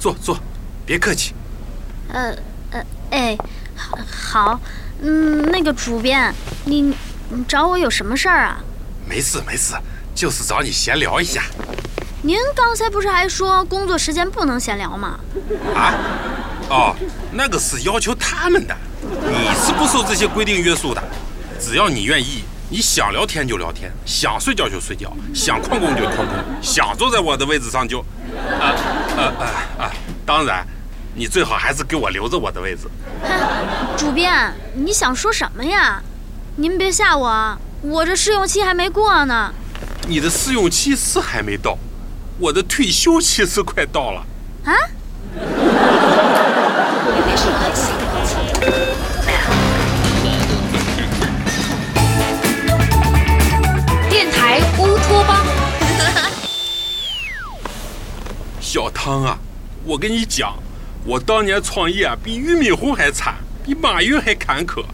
坐坐，别客气。呃呃，哎，好，嗯，那个主编，你你找我有什么事儿啊？没事没事，就是找你闲聊一下。您刚才不是还说工作时间不能闲聊吗？啊？哦，那个是要求他们的，你是不受这些规定约束的。只要你愿意，你想聊天就聊天，想睡觉就睡觉，想旷工就旷工，想坐在我的位置上就……啊啊啊啊！当然，你最好还是给我留着我的位置。主编，你想说什么呀？您别吓我啊，我这试用期还没过呢。你的试用期是还没到。我的退休期是快到了啊！小汤啊，我跟你讲，我当年创业啊，比俞敏洪还惨，比马云还坎坷。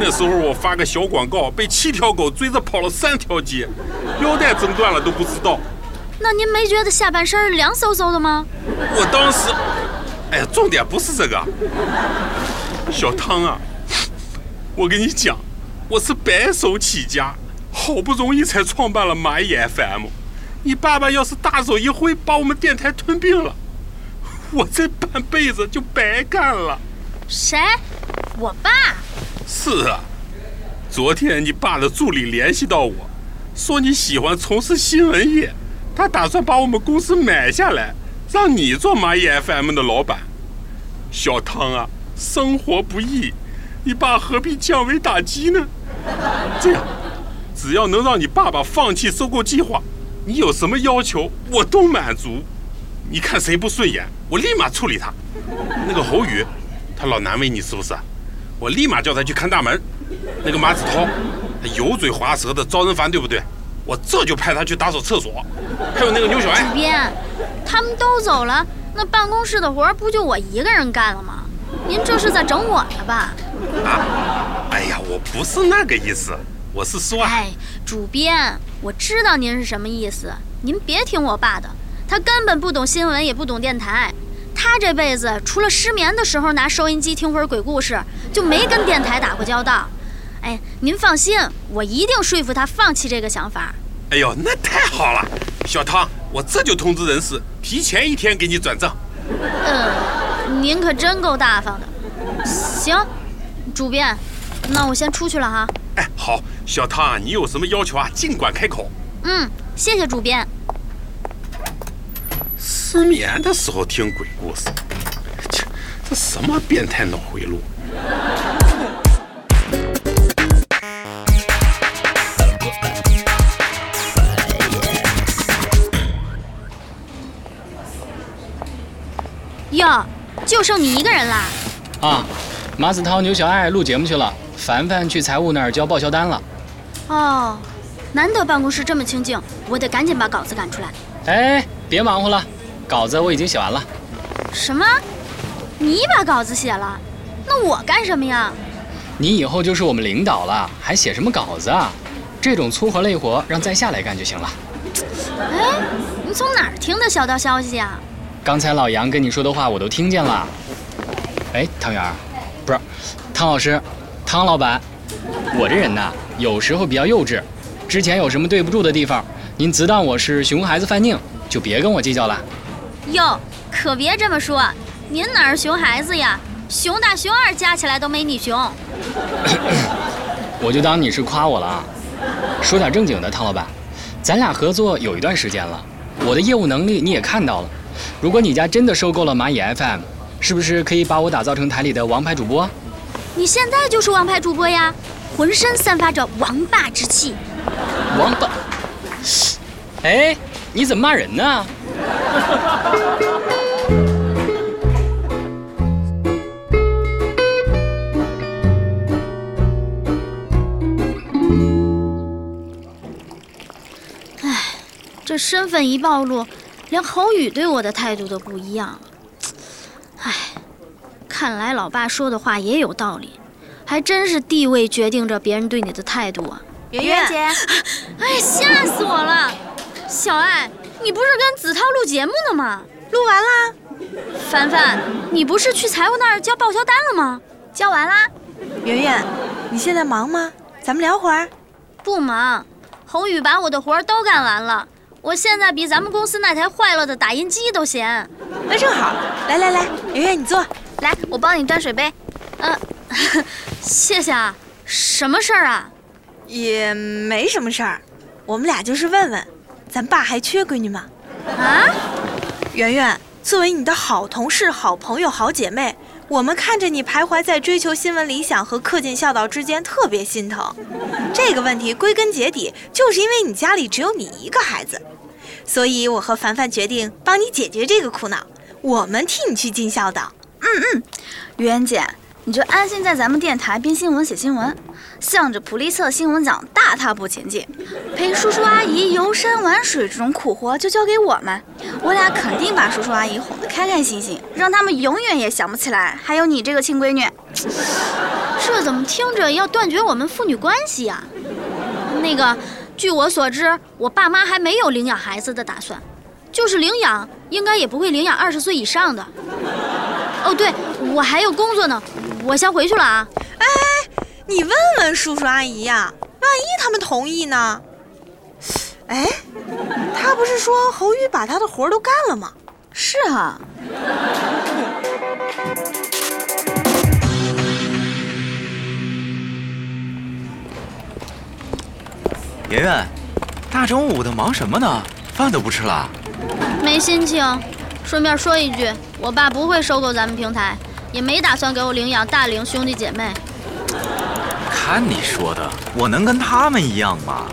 那时候我发个小广告，被七条狗追着跑了三条街，腰带整断了都不知道。那您没觉得下半身凉飕飕的吗？我当时，哎呀，重点不是这个，小汤啊，我跟你讲，我是白手起家，好不容易才创办了蚂蚁 FM。你爸爸要是大手一挥把我们电台吞并了，我这半辈子就白干了。谁？我爸？是啊，昨天你爸的助理联系到我，说你喜欢从事新闻业。他打算把我们公司买下来，让你做蚂蚁 FM 的老板。小汤啊，生活不易，你爸何必降维打击呢？这样，只要能让你爸爸放弃收购计划，你有什么要求我都满足。你看谁不顺眼，我立马处理他。那个侯宇，他老难为你是不是？我立马叫他去看大门。那个马子涛，他油嘴滑舌的招人烦，对不对？我这就派他去打扫厕所，还有那个牛小爱。主编，他们都走了，那办公室的活不就我一个人干了吗？您这是在整我呢吧？啊！哎呀，我不是那个意思，我是说……哎，主编，我知道您是什么意思，您别听我爸的，他根本不懂新闻，也不懂电台，他这辈子除了失眠的时候拿收音机听会儿鬼故事，就没跟电台打过交道。哎，您放心，我一定说服他放弃这个想法。哎呦，那太好了，小汤，我这就通知人事，提前一天给你转账。嗯，您可真够大方的。行，主编，那我先出去了哈。哎，好，小汤，你有什么要求啊？尽管开口。嗯，谢谢主编。失眠的时候听鬼故事，这这什么变态脑回路？哟，就剩你一个人啦？啊，马子涛、牛小爱录节目去了，凡凡去财务那儿交报销单了。哦，难得办公室这么清静，我得赶紧把稿子赶出来。哎，别忙活了，稿子我已经写完了。什么？你把稿子写了？那我干什么呀？你以后就是我们领导了，还写什么稿子啊？这种粗活累活让在下来干就行了。哎，你从哪儿听的小道消息啊？刚才老杨跟你说的话我都听见了。哎，汤圆儿，不是，汤老师，汤老板，我这人呐，有时候比较幼稚。之前有什么对不住的地方，您只当我是熊孩子犯宁，就别跟我计较了。哟，可别这么说，您哪是熊孩子呀？熊大熊二加起来都没你熊。我就当你是夸我了啊。说点正经的，汤老板，咱俩合作有一段时间了，我的业务能力你也看到了。如果你家真的收购了蚂蚁 FM，是不是可以把我打造成台里的王牌主播？你现在就是王牌主播呀，浑身散发着王霸之气。王霸？哎，你怎么骂人呢？哎，这身份一暴露。连侯宇对我的态度都不一样，唉，看来老爸说的话也有道理，还真是地位决定着别人对你的态度啊。圆圆姐，哎，吓死我了！小爱，你不是跟子韬录节目呢吗？录完啦。凡凡，你不是去财务那儿交报销单了吗？交完啦。圆圆，你现在忙吗？咱们聊会儿。不忙，侯宇把我的活儿都干完了。我现在比咱们公司那台坏了的打印机都闲。那正好，来来来，圆圆你坐，来，我帮你端水杯。呃，谢谢啊。什么事儿啊？也没什么事儿，我们俩就是问问，咱爸还缺闺女吗？啊？圆圆，作为你的好同事、好朋友、好姐妹，我们看着你徘徊在追求新闻理想和恪尽孝道之间，特别心疼。这个问题归根结底就是因为你家里只有你一个孩子，所以我和凡凡决定帮你解决这个苦恼，我们替你去尽孝道。嗯嗯，圆姐。你就安心在咱们电台编新闻、写新闻，向着普利策新闻奖大踏步前进。陪叔叔阿姨游山玩水这种苦活就交给我们，我俩肯定把叔叔阿姨哄得开开心心，让他们永远也想不起来还有你这个亲闺女。这怎么听着要断绝我们父女关系呀？那个，据我所知，我爸妈还没有领养孩子的打算，就是领养，应该也不会领养二十岁以上的。哦，对，我还有工作呢。我先回去了啊！哎，你问问叔叔阿姨呀，万一他们同意呢？哎，他不是说侯宇把他的活都干了吗？是啊。圆圆，大中午的忙什么呢？饭都不吃了？没心情。顺便说一句，我爸不会收购咱们平台。也没打算给我领养大龄兄弟姐妹。看你说的，我能跟他们一样吗？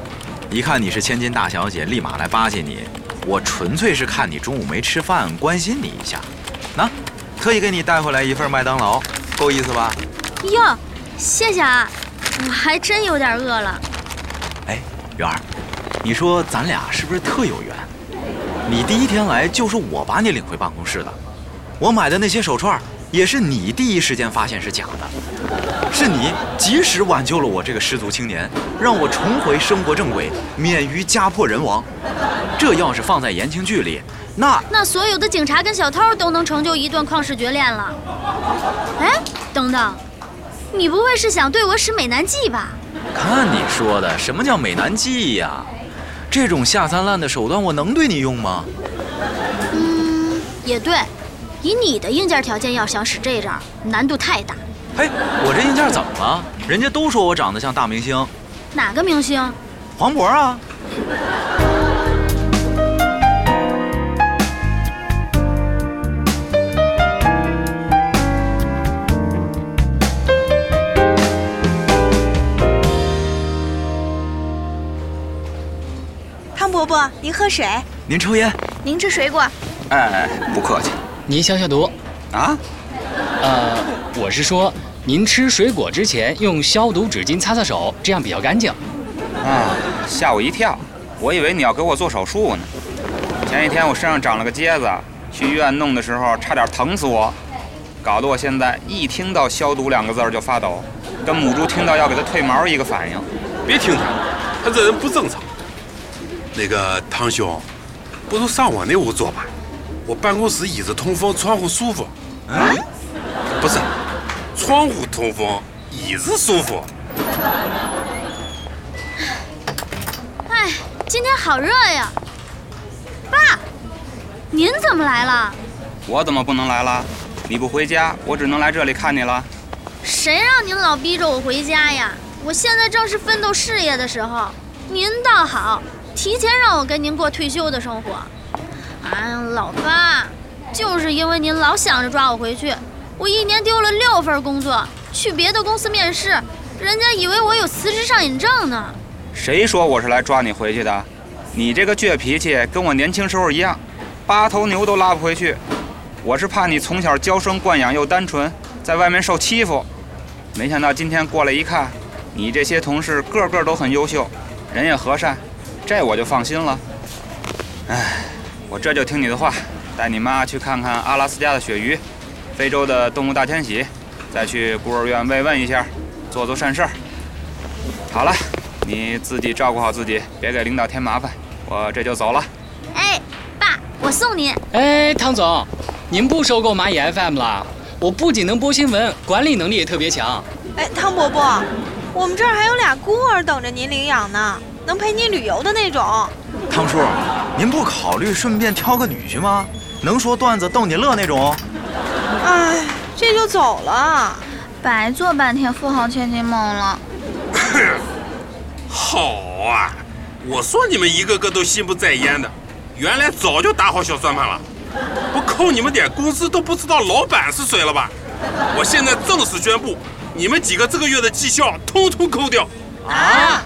一看你是千金大小姐，立马来巴结你。我纯粹是看你中午没吃饭，关心你一下。那，特意给你带回来一份麦当劳，够意思吧？哟，谢谢啊，我还真有点饿了。哎，圆儿，你说咱俩是不是特有缘？你第一天来就是我把你领回办公室的，我买的那些手串。也是你第一时间发现是假的，是你及时挽救了我这个失足青年，让我重回生活正轨，免于家破人亡。这要是放在言情剧里，那那所有的警察跟小偷都能成就一段旷世绝恋了。哎，等等，你不会是想对我使美男计吧？看你说的，什么叫美男计呀？这种下三滥的手段，我能对你用吗？嗯，也对。以你的硬件条件，要想使这招，难度太大。嘿，我这硬件怎么了？人家都说我长得像大明星。哪个明星？黄渤啊。汤伯伯，您喝水。您抽烟。您吃水果。哎，不客气。您消消毒，啊？呃，我是说，您吃水果之前用消毒纸巾擦擦手，这样比较干净。啊，吓我一跳，我以为你要给我做手术呢。前一天我身上长了个疖子，去医院弄的时候差点疼死我，搞得我现在一听到消毒两个字就发抖，跟母猪听到要给它褪毛一个反应。别听他，他这人不正常。那个堂兄，不如上我那屋坐吧。我办公室椅子通风，窗户舒服。嗯，不是，窗户通风，椅子舒服。哎，今天好热呀！爸，您怎么来了？我怎么不能来了？你不回家，我只能来这里看你了。谁让您老逼着我回家呀？我现在正是奋斗事业的时候，您倒好，提前让我跟您过退休的生活。哎呀，老爸，就是因为您老想着抓我回去，我一年丢了六份工作，去别的公司面试，人家以为我有辞职上瘾症呢。谁说我是来抓你回去的？你这个倔脾气跟我年轻时候一样，八头牛都拉不回去。我是怕你从小娇生惯养又单纯，在外面受欺负。没想到今天过来一看，你这些同事个个都很优秀，人也和善，这我就放心了。唉。我这就听你的话，带你妈去看看阿拉斯加的鳕鱼，非洲的动物大迁徙，再去孤儿院慰问一下，做做善事儿。好了，你自己照顾好自己，别给领导添麻烦。我这就走了。哎，爸，我送你。哎，汤总，您不收购蚂蚁 FM 了？我不仅能播新闻，管理能力也特别强。哎，汤伯伯，我们这儿还有俩孤儿等着您领养呢，能陪你旅游的那种。汤叔，您不考虑顺便挑个女婿吗？能说段子逗你乐那种？哎，这就走了，白做半天富豪千金梦了。好啊，我说你们一个个都心不在焉的，原来早就打好小算盘了。不扣你们点工资都不知道老板是谁了吧？我现在正式宣布，你们几个这个月的绩效通通扣掉。啊！